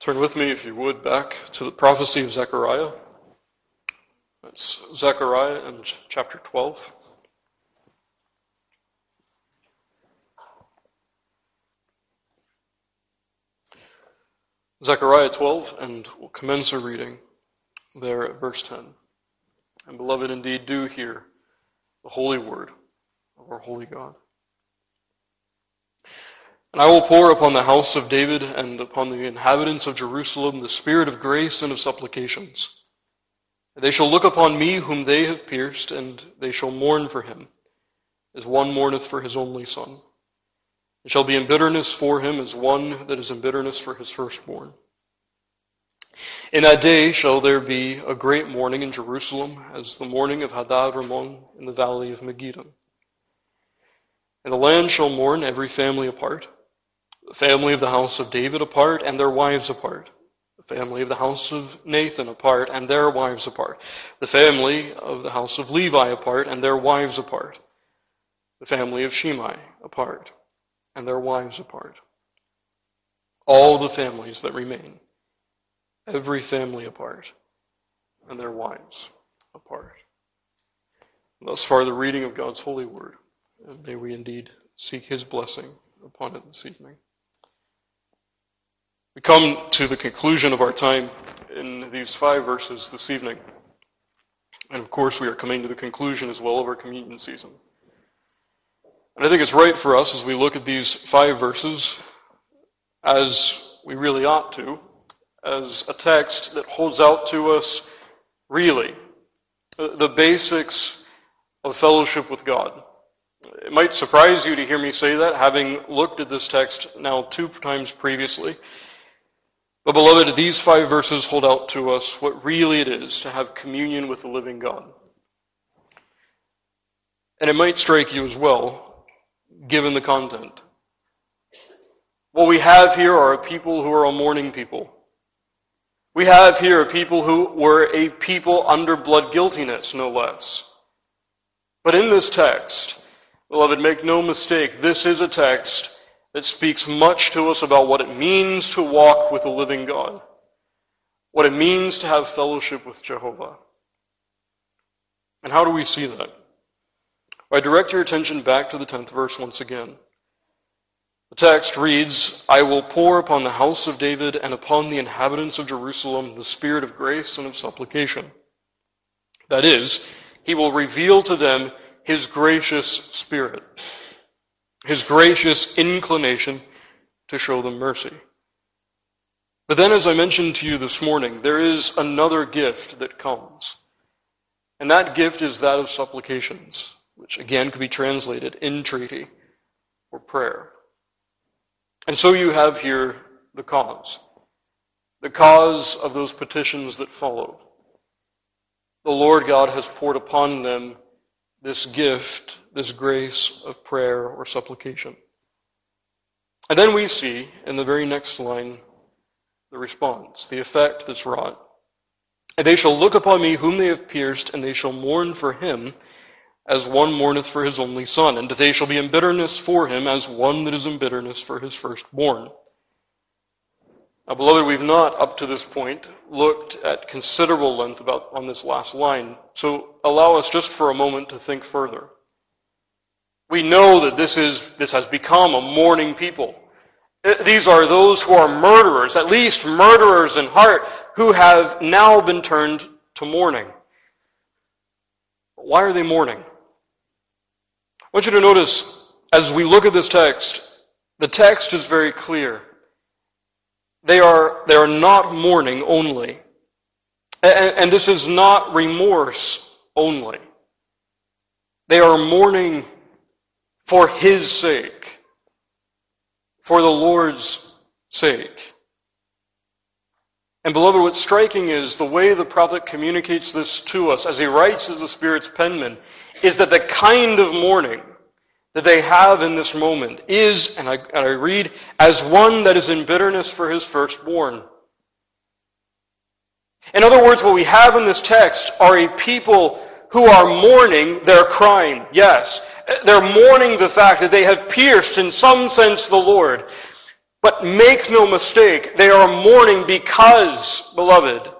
Turn with me, if you would, back to the prophecy of Zechariah. That's Zechariah and chapter 12. Zechariah 12, and we'll commence our reading there at verse 10. And beloved, indeed, do hear the holy word of our holy God. And I will pour upon the house of David and upon the inhabitants of Jerusalem the spirit of grace and of supplications. They shall look upon me whom they have pierced, and they shall mourn for him, as one mourneth for his only son. It shall be in bitterness for him as one that is in bitterness for his firstborn. In that day shall there be a great mourning in Jerusalem, as the mourning of Hadad Rimmon in the valley of Megiddo. And the land shall mourn every family apart the family of the house of David apart and their wives apart. The family of the house of Nathan apart and their wives apart. The family of the house of Levi apart and their wives apart. The family of Shimei apart and their wives apart. All the families that remain, every family apart and their wives apart. Thus far, the reading of God's holy word. And may we indeed seek his blessing upon it this evening. We come to the conclusion of our time in these five verses this evening. And of course, we are coming to the conclusion as well of our communion season. And I think it's right for us as we look at these five verses, as we really ought to, as a text that holds out to us really the basics of fellowship with God. It might surprise you to hear me say that, having looked at this text now two times previously. But, beloved, these five verses hold out to us what really it is to have communion with the living God. And it might strike you as well, given the content. What we have here are people who are a mourning people. We have here a people who were a people under blood guiltiness, no less. But in this text, beloved, make no mistake, this is a text that speaks much to us about what it means to walk with a living God, what it means to have fellowship with Jehovah. And how do we see that? I direct your attention back to the 10th verse once again. The text reads, I will pour upon the house of David and upon the inhabitants of Jerusalem the spirit of grace and of supplication. That is, he will reveal to them his gracious spirit his gracious inclination to show them mercy. But then, as I mentioned to you this morning, there is another gift that comes. And that gift is that of supplications, which again could be translated entreaty or prayer. And so you have here the cause. The cause of those petitions that followed. The Lord God has poured upon them this gift, this grace of prayer or supplication. And then we see in the very next line the response, the effect that's wrought. And they shall look upon me whom they have pierced, and they shall mourn for him as one mourneth for his only son, and they shall be in bitterness for him as one that is in bitterness for his firstborn. Now, beloved, we've not up to this point looked at considerable length about on this last line, so allow us just for a moment to think further. We know that this is this has become a mourning people. These are those who are murderers, at least murderers in heart, who have now been turned to mourning. Why are they mourning? I want you to notice as we look at this text, the text is very clear. They are, they are not mourning only. And, and this is not remorse only. They are mourning for His sake, for the Lord's sake. And beloved, what's striking is the way the prophet communicates this to us as he writes as the Spirit's penman is that the kind of mourning that they have in this moment is, and I, and I read, as one that is in bitterness for his firstborn. In other words, what we have in this text are a people who are mourning their crime. Yes, they're mourning the fact that they have pierced, in some sense, the Lord. But make no mistake, they are mourning because, beloved,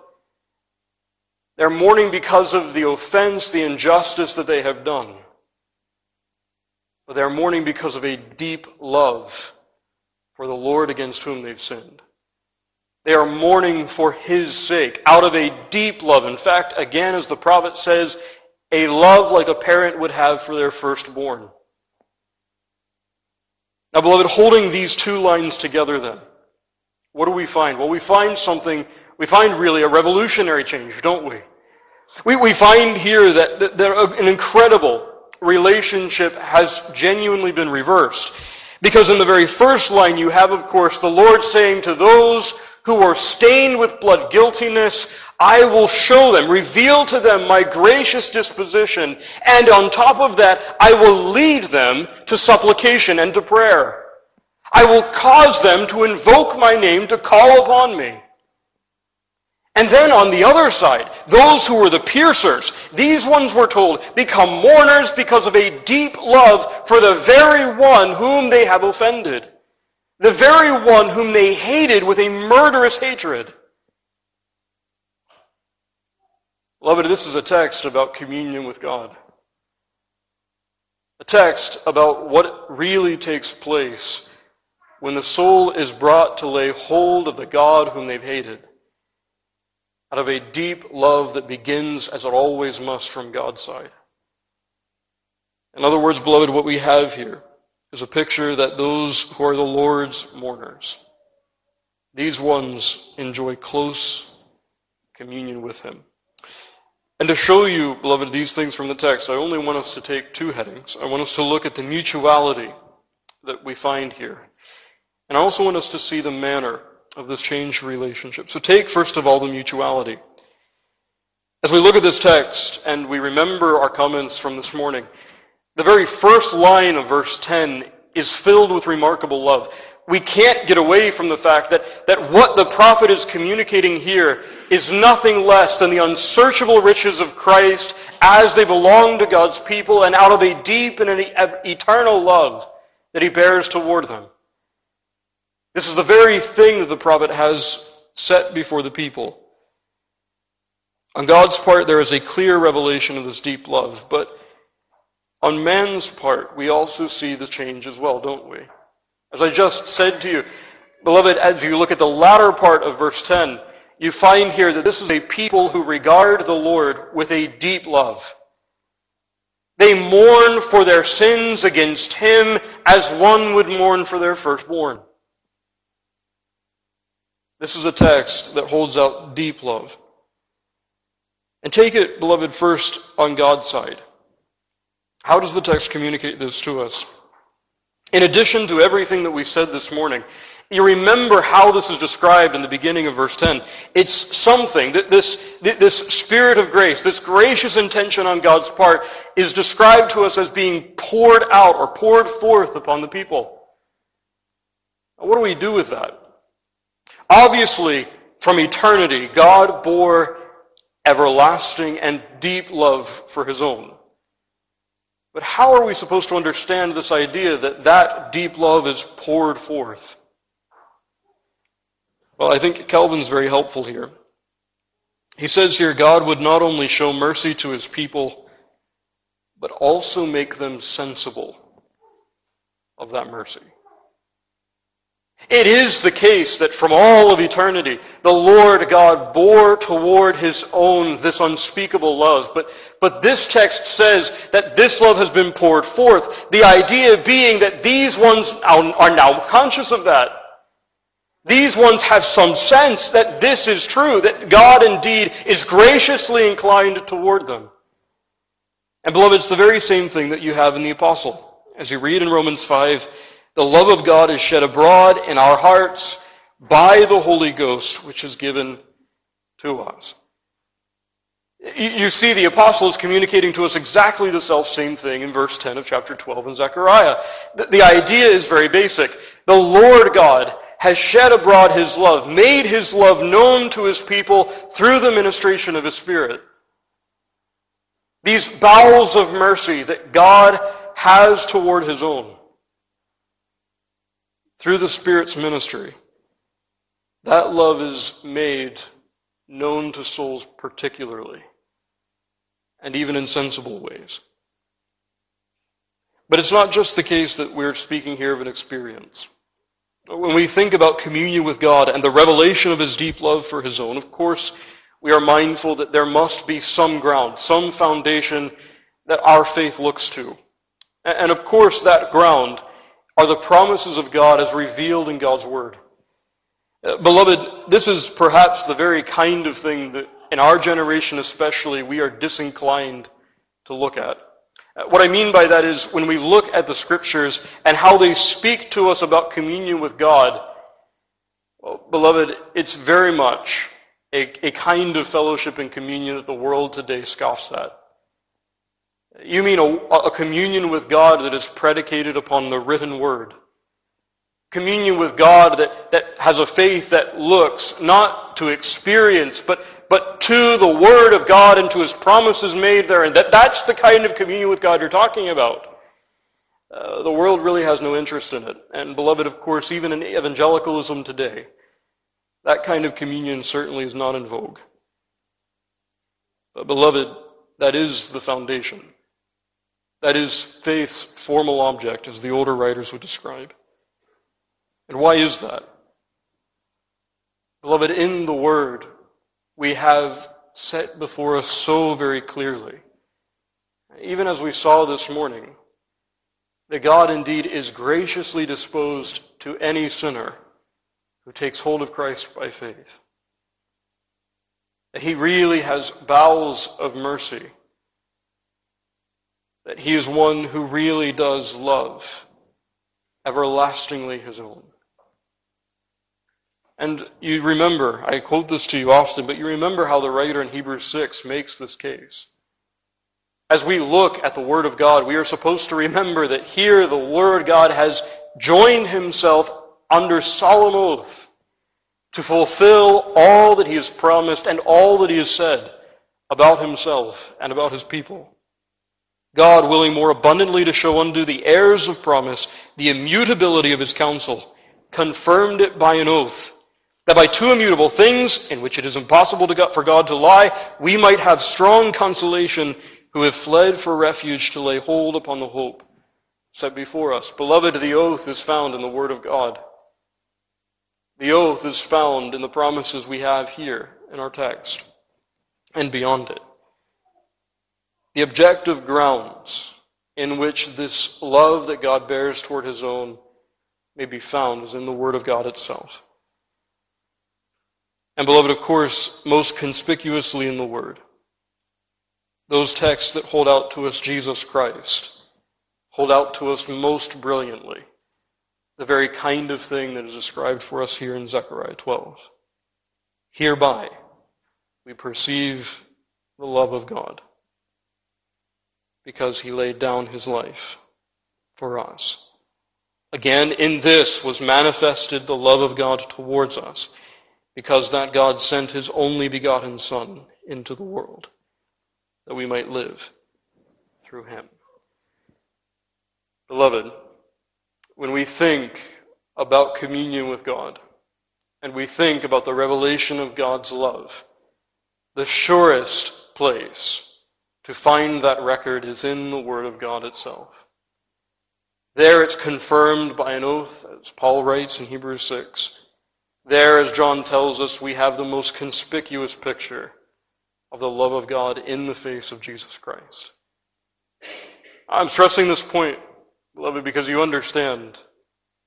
they're mourning because of the offense, the injustice that they have done. But they're mourning because of a deep love for the Lord against whom they've sinned. They are mourning for His sake, out of a deep love. In fact, again, as the prophet says, a love like a parent would have for their firstborn. Now, beloved, holding these two lines together then, what do we find? Well, we find something, we find really a revolutionary change, don't we? We, we find here that, that, that an incredible relationship has genuinely been reversed. Because in the very first line you have, of course, the Lord saying to those who are stained with blood guiltiness, I will show them, reveal to them my gracious disposition, and on top of that, I will lead them to supplication and to prayer. I will cause them to invoke my name, to call upon me. And then on the other side, those who were the piercers, these ones were told, become mourners because of a deep love for the very one whom they have offended. The very one whom they hated with a murderous hatred. Beloved, this is a text about communion with God. A text about what really takes place when the soul is brought to lay hold of the God whom they've hated out of a deep love that begins, as it always must, from God's side. In other words, beloved, what we have here is a picture that those who are the Lord's mourners, these ones enjoy close communion with Him. And to show you, beloved, these things from the text, I only want us to take two headings. I want us to look at the mutuality that we find here. And I also want us to see the manner of this changed relationship. So take, first of all, the mutuality. As we look at this text and we remember our comments from this morning, the very first line of verse 10 is filled with remarkable love. We can't get away from the fact that, that what the prophet is communicating here is nothing less than the unsearchable riches of Christ as they belong to God's people and out of a deep and an eternal love that he bears toward them. This is the very thing that the prophet has set before the people. On God's part, there is a clear revelation of this deep love, but on man's part, we also see the change as well, don't we? As I just said to you, beloved, as you look at the latter part of verse 10, you find here that this is a people who regard the Lord with a deep love. They mourn for their sins against Him as one would mourn for their firstborn. This is a text that holds out deep love. And take it, beloved, first on God's side. How does the text communicate this to us? In addition to everything that we said this morning, you remember how this is described in the beginning of verse 10. It's something that this, this spirit of grace, this gracious intention on God's part is described to us as being poured out or poured forth upon the people. Now, what do we do with that? Obviously, from eternity, God bore everlasting and deep love for his own. But how are we supposed to understand this idea that that deep love is poured forth? Well, I think Calvin's very helpful here. He says here God would not only show mercy to his people, but also make them sensible of that mercy. It is the case that from all of eternity, the Lord God bore toward his own this unspeakable love. But, but this text says that this love has been poured forth. The idea being that these ones are now conscious of that. These ones have some sense that this is true, that God indeed is graciously inclined toward them. And beloved, it's the very same thing that you have in the apostle. As you read in Romans 5, the love of God is shed abroad in our hearts by the Holy Ghost, which is given to us. You see, the apostle is communicating to us exactly the self same thing in verse 10 of chapter 12 in Zechariah. The idea is very basic. The Lord God has shed abroad his love, made his love known to his people through the ministration of his Spirit. These bowels of mercy that God has toward his own through the Spirit's ministry. That love is made known to souls particularly, and even in sensible ways. But it's not just the case that we're speaking here of an experience. When we think about communion with God and the revelation of His deep love for His own, of course, we are mindful that there must be some ground, some foundation that our faith looks to. And of course, that ground are the promises of God as revealed in God's Word. Uh, beloved, this is perhaps the very kind of thing that in our generation especially we are disinclined to look at. Uh, what I mean by that is when we look at the scriptures and how they speak to us about communion with God, well, beloved, it's very much a, a kind of fellowship and communion that the world today scoffs at. You mean a, a communion with God that is predicated upon the written word communion with God that, that has a faith that looks not to experience, but, but to the Word of God and to His promises made there. And that, that's the kind of communion with God you're talking about. Uh, the world really has no interest in it. And beloved, of course, even in evangelicalism today, that kind of communion certainly is not in vogue. But beloved, that is the foundation. That is faith's formal object, as the older writers would describe. And why is that? Beloved, in the Word, we have set before us so very clearly, even as we saw this morning, that God indeed is graciously disposed to any sinner who takes hold of Christ by faith. That He really has bowels of mercy. That He is one who really does love everlastingly His own. And you remember, I quote this to you often, but you remember how the writer in Hebrews 6 makes this case. As we look at the Word of God, we are supposed to remember that here the Word God has joined himself under solemn oath to fulfill all that he has promised and all that he has said about himself and about his people. God, willing more abundantly to show unto the heirs of promise the immutability of his counsel, confirmed it by an oath that by two immutable things, in which it is impossible for God to lie, we might have strong consolation who have fled for refuge to lay hold upon the hope set before us. Beloved, the oath is found in the Word of God. The oath is found in the promises we have here in our text and beyond it. The objective grounds in which this love that God bears toward his own may be found is in the Word of God itself. And beloved, of course, most conspicuously in the Word. Those texts that hold out to us Jesus Christ hold out to us most brilliantly the very kind of thing that is described for us here in Zechariah 12. Hereby we perceive the love of God because he laid down his life for us. Again, in this was manifested the love of God towards us because that God sent his only begotten Son into the world, that we might live through him. Beloved, when we think about communion with God, and we think about the revelation of God's love, the surest place to find that record is in the Word of God itself. There it's confirmed by an oath, as Paul writes in Hebrews 6, there, as John tells us, we have the most conspicuous picture of the love of God in the face of Jesus Christ. I'm stressing this point, beloved, because you understand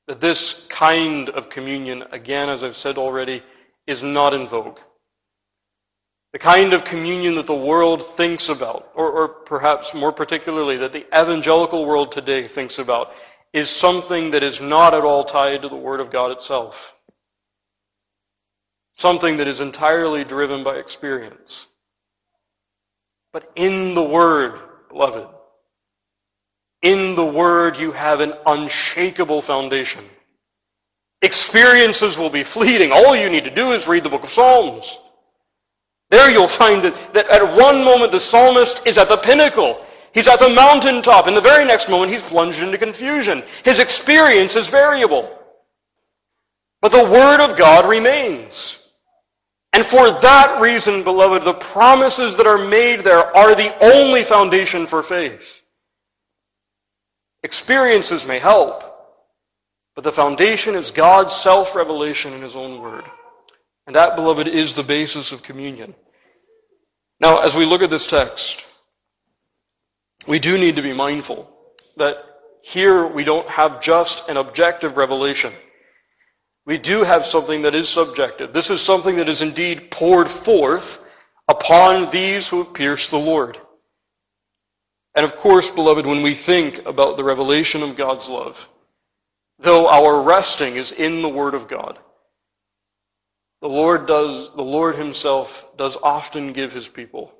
that this kind of communion, again, as I've said already, is not in vogue. The kind of communion that the world thinks about, or, or, perhaps more particularly that the evangelical world today thinks about, is something that is not at all tied to the Word of God itself something that is entirely driven by experience. But in the Word, beloved, in the Word you have an unshakable foundation. Experiences will be fleeting. All you need to do is read the book of Psalms. There you'll find that, at one moment the psalmist is at the pinnacle. He's at the mountaintop. In the very next moment, he's plunged into confusion. His experience is variable. But the Word of God remains. And for that reason, beloved, the promises that are made there are the only foundation for faith. Experiences may help, but the foundation is God's self-revelation in His own Word. And that, beloved, is the basis of communion. Now, as we look at this text, we do need to be mindful that here we don't have just an objective revelation. We do have something that is subjective. This is something that is indeed poured forth upon these who have pierced the Lord. And of course, beloved, when we think about the revelation of God's love, though our resting is in the Word of God, the Lord does, the Lord himself does often give his people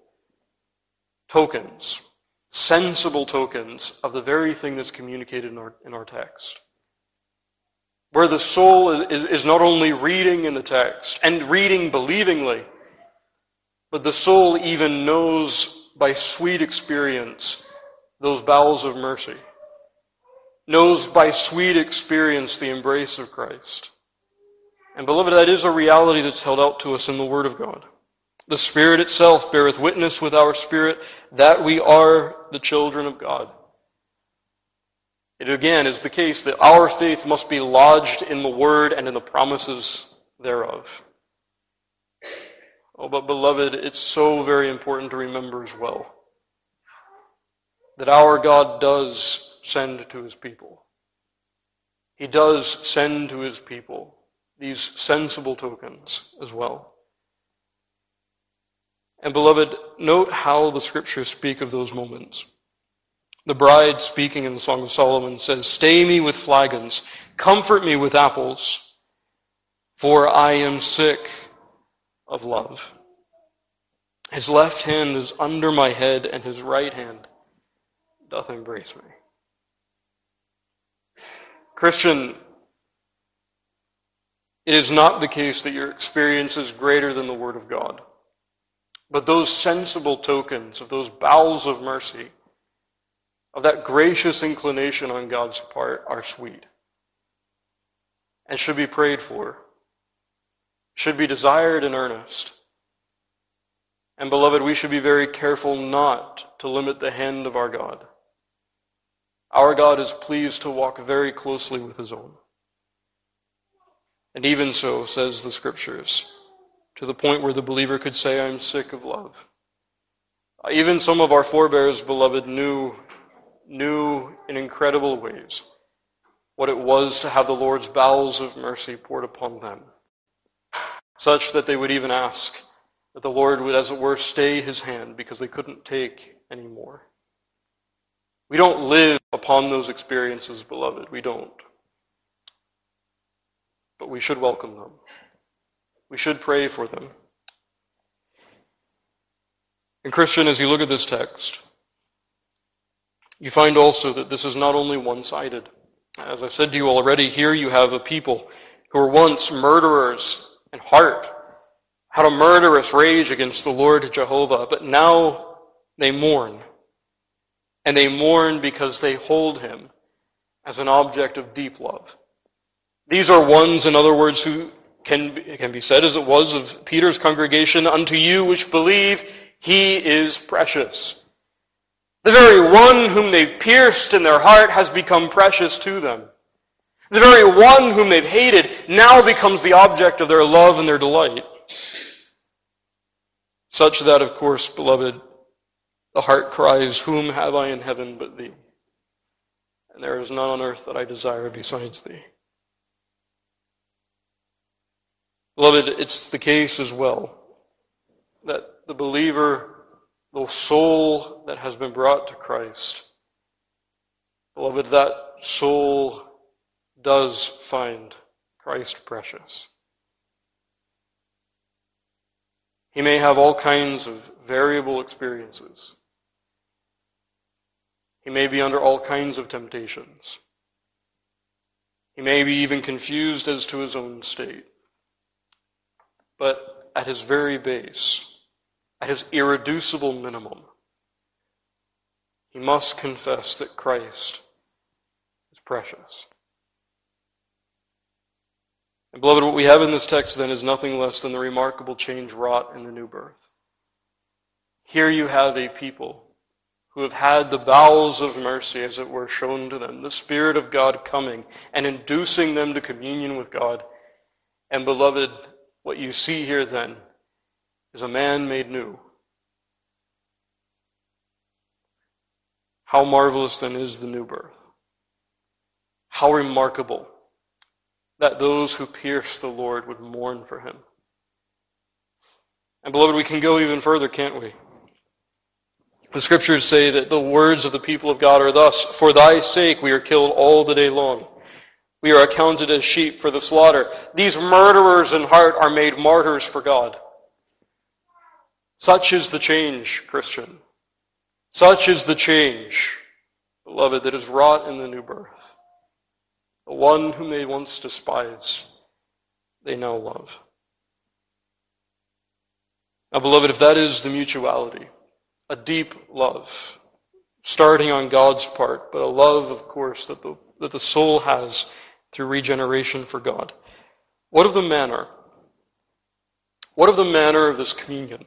tokens, sensible tokens of the very thing that's communicated in our, in our text. Where the soul is, is not only reading in the text and reading believingly, but the soul even knows by sweet experience those bowels of mercy, knows by sweet experience the embrace of Christ. And beloved, that is a reality that's held out to us in the Word of God. The Spirit itself beareth witness with our spirit that we are the children of God. It again is the case that our faith must be lodged in the Word and in the promises thereof. Oh, but beloved, it's so very important to remember as well that our God does send to his people. He does send to his people these sensible tokens as well. And beloved, note how the scriptures speak of those moments. The bride speaking in the Song of Solomon says, Stay me with flagons, comfort me with apples, for I am sick of love. His left hand is under my head, and his right hand doth embrace me. Christian, it is not the case that your experience is greater than the Word of God. But those sensible tokens of those bowels of mercy, of that gracious inclination on God's part, are sweet and should be prayed for, should be desired in earnest. And beloved, we should be very careful not to limit the hand of our God. Our God is pleased to walk very closely with his own. And even so, says the scriptures, to the point where the believer could say, I'm sick of love. Uh, even some of our forebears, beloved, knew, knew in incredible ways what it was to have the Lord's bowels of mercy poured upon them, such that they would even ask that the Lord would, as it were, stay his hand because they couldn't take any more. We don't live upon those experiences, beloved. We don't but we should welcome them. We should pray for them. And Christian, as you look at this text, you find also that this is not only one-sided. As I've said to you already, here you have a people who were once murderers in heart, had a murderous rage against the Lord Jehovah, but now they mourn. And they mourn because they hold him as an object of deep love. These are ones, in other words, who can, can be said as it was of Peter's congregation, unto you which believe, he is precious. The very one whom they've pierced in their heart has become precious to them. The very one whom they've hated now becomes the object of their love and their delight. Such that, of course, beloved, the heart cries, Whom have I in heaven but thee? And there is none on earth that I desire besides thee. Beloved, it's the case as well that the believer, the soul that has been brought to Christ, beloved, that soul does find Christ precious. He may have all kinds of variable experiences. He may be under all kinds of temptations. He may be even confused as to his own state. But at his very base, at his irreducible minimum, he must confess that Christ is precious. And beloved, what we have in this text then is nothing less than the remarkable change wrought in the new birth. Here you have a people who have had the bowels of mercy, as it were, shown to them, the Spirit of God coming and inducing them to communion with God. And beloved, what you see here then is a man made new. How marvelous then is the new birth? How remarkable that those who pierce the Lord would mourn for him. And beloved, we can go even further, can't we? The scriptures say that the words of the people of God are thus, For thy sake we are killed all the day long. We are accounted as sheep for the slaughter. These murderers in heart are made martyrs for God. Such is the change, Christian. Such is the change, beloved, that is wrought in the new birth. The one whom they once despised, they now love. Now, beloved, if that is the mutuality, a deep love, starting on God's part, but a love, of course, that the, that the soul has through regeneration for God, what of the manner? What of the manner of this communion?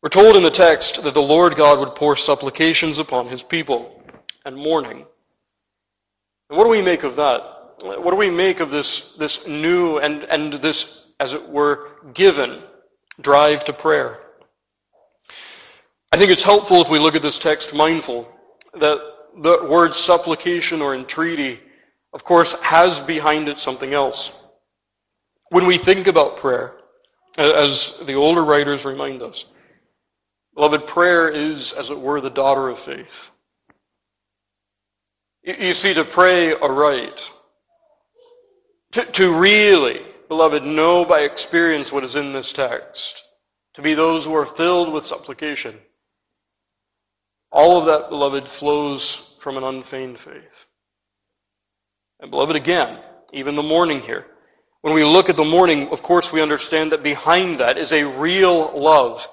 We're told in the text that the Lord God would pour supplications upon his people and mourning. And what do we make of that? What do we make of this, this new and, and this, as it were, given drive to prayer? I think it's helpful if we look at this text mindful that the word supplication or entreaty, of course, has behind it something else. When we think about prayer, as the older writers remind us, beloved, prayer is, as it were, the daughter of faith. You see, to pray aright, to, to really, beloved, know by experience what is in this text, to be those who are filled with supplication, all of that, beloved, flows from an unfeigned faith. And beloved, again, even the mourning here. When we look at the mourning, of course, we understand that behind that is a real love.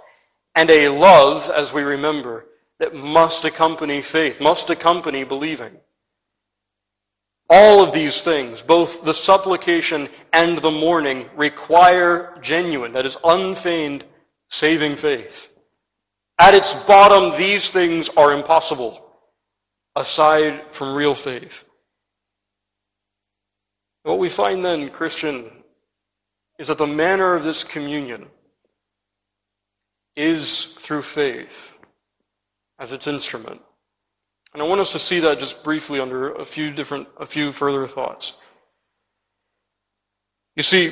And a love, as we remember, that must accompany faith, must accompany believing. All of these things, both the supplication and the mourning, require genuine, that is, unfeigned, saving faith. At its bottom, these things are impossible, aside from real faith. What we find then, Christian, is that the manner of this communion is through faith as its instrument. And I want us to see that just briefly under a few different, a few further thoughts. You see,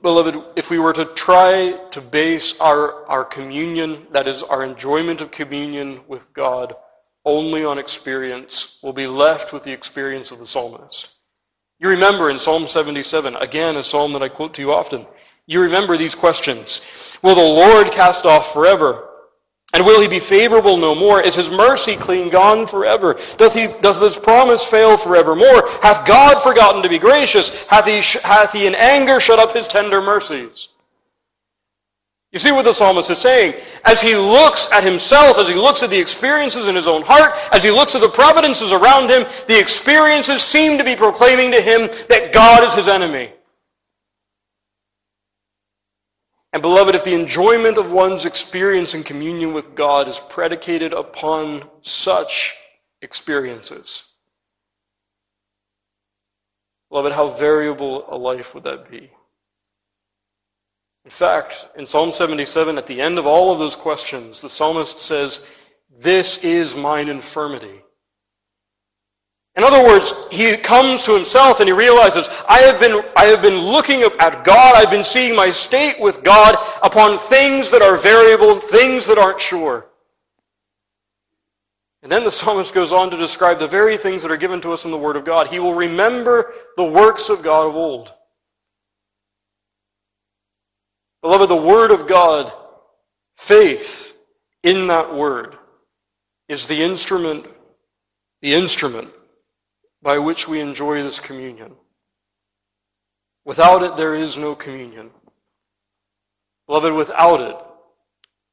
beloved, if we were to try to base our, our communion, that is, our enjoyment of communion with God, only on experience, we'll be left with the experience of the psalmist. You remember in Psalm 77, again, a psalm that I quote to you often, you remember these questions. Will the Lord cast off forever? And will he be favorable no more? Is his mercy clean gone forever? Doth, he, doth his promise fail forevermore? Hath God forgotten to be gracious? Hath he, hath he in anger shut up his tender mercies? You see what the psalmist is saying? As he looks at himself, as he looks at the experiences in his own heart, as he looks at the providences around him, the experiences seem to be proclaiming to him that God is his enemy. And beloved, if the enjoyment of one's experience in communion with God is predicated upon such experiences, beloved, how variable a life would that be? In fact, in Psalm 77, at the end of all of those questions, the psalmist says, This is mine infirmity. In other words, he comes to himself and he realizes, I have been, I have been looking at God, I've been seeing my state with God upon things that are variable, things that aren't sure. And then the psalmist goes on to describe the very things that are given to us in the Word of God. He will remember the works of God of old. Beloved, the Word of God, faith in that Word, is the instrument, the instrument by which we enjoy this communion. Without it, there is no communion. Beloved, without it,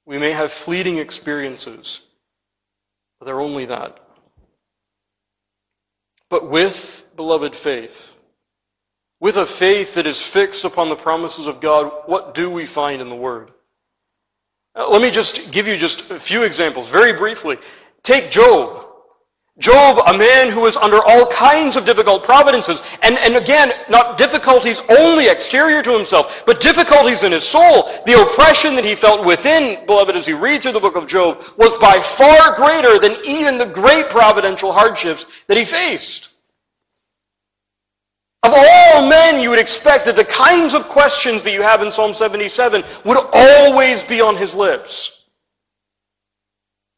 We may have fleeting experiences, but they're only that. But with, beloved faith, with a faith that is fixed upon the promises of God, what do we find in the Word? Uh, let me just give you just a few examples, very briefly. Take Job. Job, a man who was under all kinds of difficult providences, and, and again, not difficulties only exterior to himself, but difficulties in his soul. The oppression that he felt within, beloved, as you read through the book of Job, was by far greater than even the great providential hardships that he faced. Of all men, you would expect that the kinds of questions that you have in Psalm 77 would always be on his lips.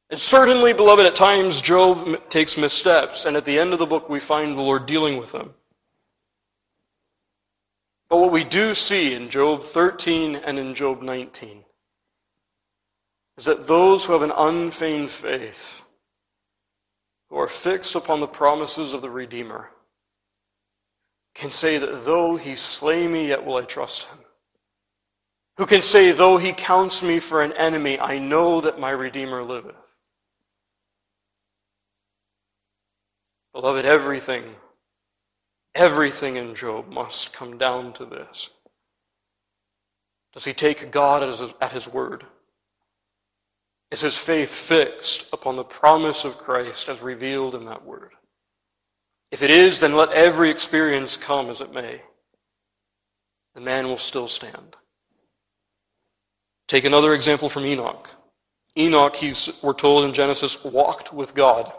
And certainly, beloved, at times Job takes missteps, and at the end of the book we find the Lord dealing with him. But what we do see in Job 13 and in Job 19 is that those who have an unfeigned faith, who are fixed upon the promises of the Redeemer, can say that though he slay me, yet will I trust him. Who can say, though he counts me for an enemy, I know that my Redeemer liveth. Beloved, everything, everything in Job must come down to this. Does he take God at his, at his word? Is his faith fixed upon the promise of Christ as revealed in that word? If it is, then let every experience come as it may. The man will still stand. Take another example from Enoch. Enoch, he's, we're told in Genesis, walked with God.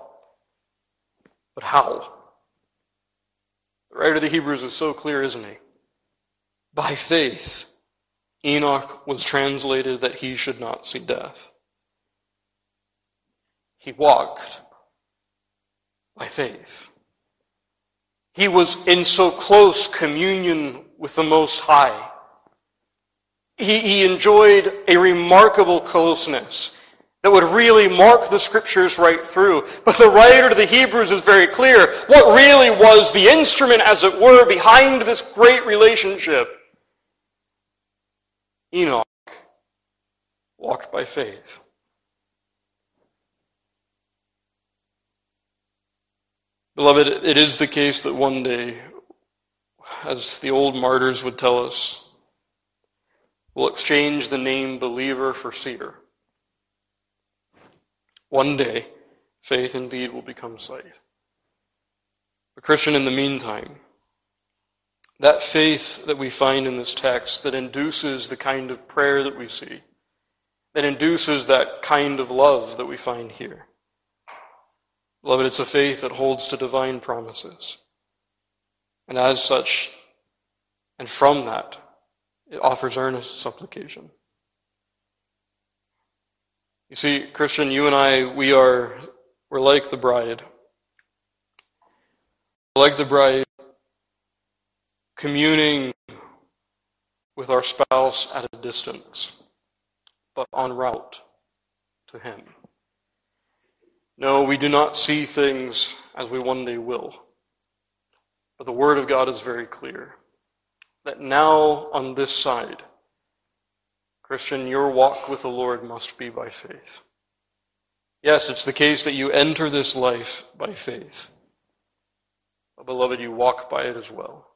But how? The writer of the Hebrews is so clear, isn't he? By faith, Enoch was translated that he should not see death. He walked by faith. He was in so close communion with the Most High. He, he enjoyed a remarkable closeness that would really mark the scriptures right through. But the writer to the Hebrews is very clear what really was the instrument, as it were, behind this great relationship. Enoch walked by faith. Beloved, it is the case that one day, as the old martyrs would tell us, we'll exchange the name believer for seer. One day, faith indeed will become sight. A Christian, in the meantime, that faith that we find in this text that induces the kind of prayer that we see, that induces that kind of love that we find here, Beloved, it's a faith that holds to divine promises. And as such, and from that, it offers earnest supplication. You see, Christian, you and I, we are, we're like the bride. Like the bride, communing with our spouse at a distance, but en route to Him. No, we do not see things as we one day will. But the Word of God is very clear that now on this side, Christian, your walk with the Lord must be by faith. Yes, it's the case that you enter this life by faith. But beloved, you walk by it as well.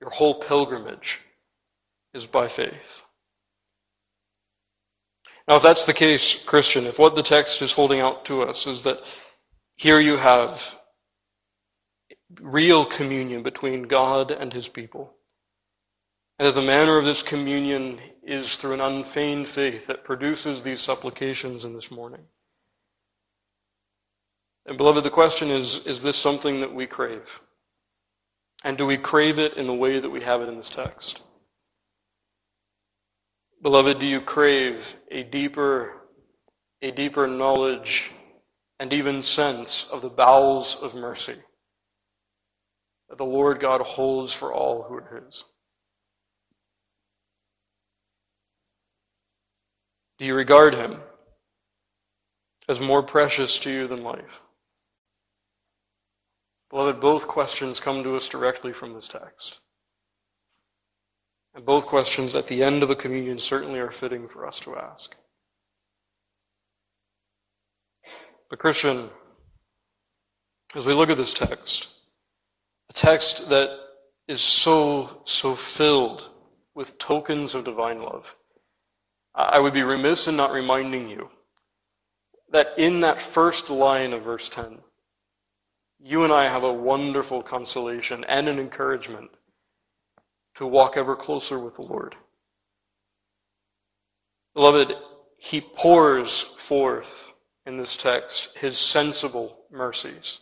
Your whole pilgrimage is by faith. Now, if that's the case, Christian, if what the text is holding out to us is that here you have real communion between God and his people, and that the manner of this communion is through an unfeigned faith that produces these supplications in this mourning. And beloved, the question is, is this something that we crave? And do we crave it in the way that we have it in this text? Beloved, do you crave a deeper, a deeper knowledge and even sense of the bowels of mercy that the Lord God holds for all who are His? Do you regard Him as more precious to you than life? Beloved, both questions come to us directly from this text. And both questions at the end of a communion certainly are fitting for us to ask. But, Christian, as we look at this text, a text that is so, so filled with tokens of divine love, I would be remiss in not reminding you that in that first line of verse 10, you and I have a wonderful consolation and an encouragement to walk ever closer with the Lord. Beloved, he pours forth in this text his sensible mercies.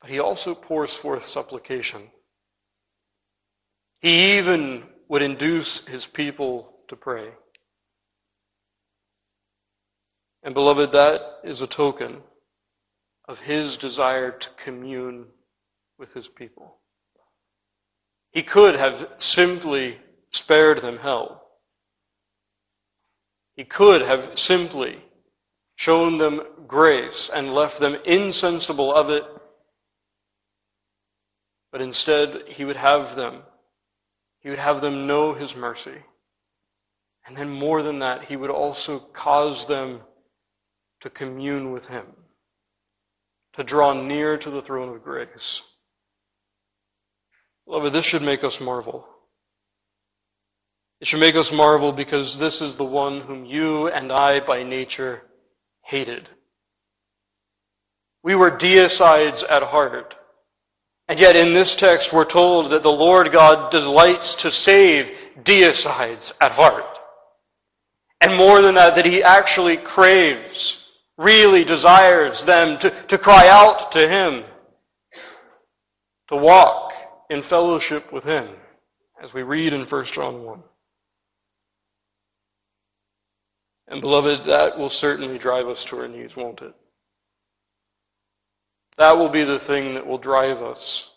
But he also pours forth supplication. He even would induce his people to pray. And beloved, that is a token of his desire to commune with his people. He could have simply spared them hell. He could have simply shown them grace and left them insensible of it, but instead he would have them, he would have them know his mercy. And then more than that, he would also cause them to commune with him, to draw near to the throne of grace. Beloved, this should make us marvel. It should make us marvel because this is the one whom you and I by nature hated. We were deicides at heart. And yet in this text we're told that the Lord God delights to save deicides at heart. And more than that, that he actually craves, really desires them to, to cry out to him, to walk in fellowship with Him, as we read in 1 John 1. And beloved, that will certainly drive us to our knees, won't it? That will be the thing that will drive us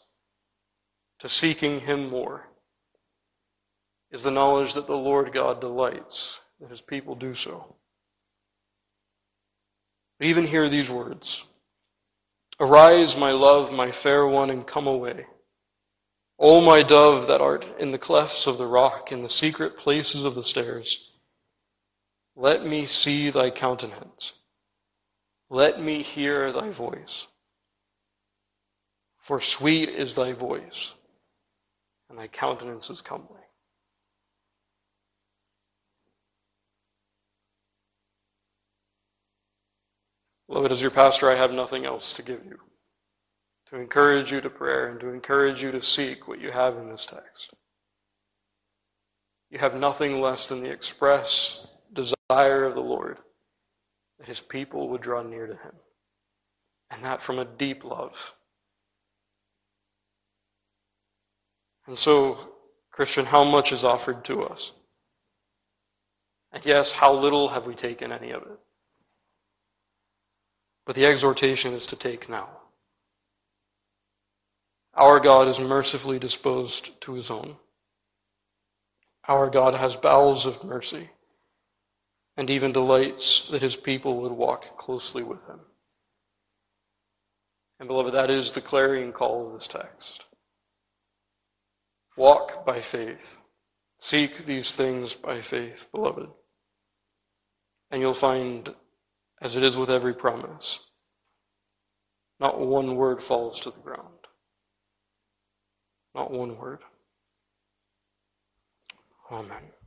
to seeking Him more, is the knowledge that the Lord God delights that His people do so. even hear these words Arise, my love, my fair one, and come away. O my dove that art in the clefts of the rock, in the secret places of the stairs, let me see thy countenance. Let me hear thy voice. For sweet is thy voice, and thy countenance is comely. Beloved, as your pastor, I have nothing else to give you to encourage you to prayer and to encourage you to seek what you have in this text. You have nothing less than the express desire of the Lord that his people would draw near to him, and that from a deep love. And so, Christian, how much is offered to us? And yes, how little have we taken any of it? But the exhortation is to take now. Our God is mercifully disposed to his own. Our God has bowels of mercy and even delights that his people would walk closely with him. And beloved, that is the clarion call of this text. Walk by faith. Seek these things by faith, beloved. And you'll find, as it is with every promise, not one word falls to the ground. Not one word. Amen.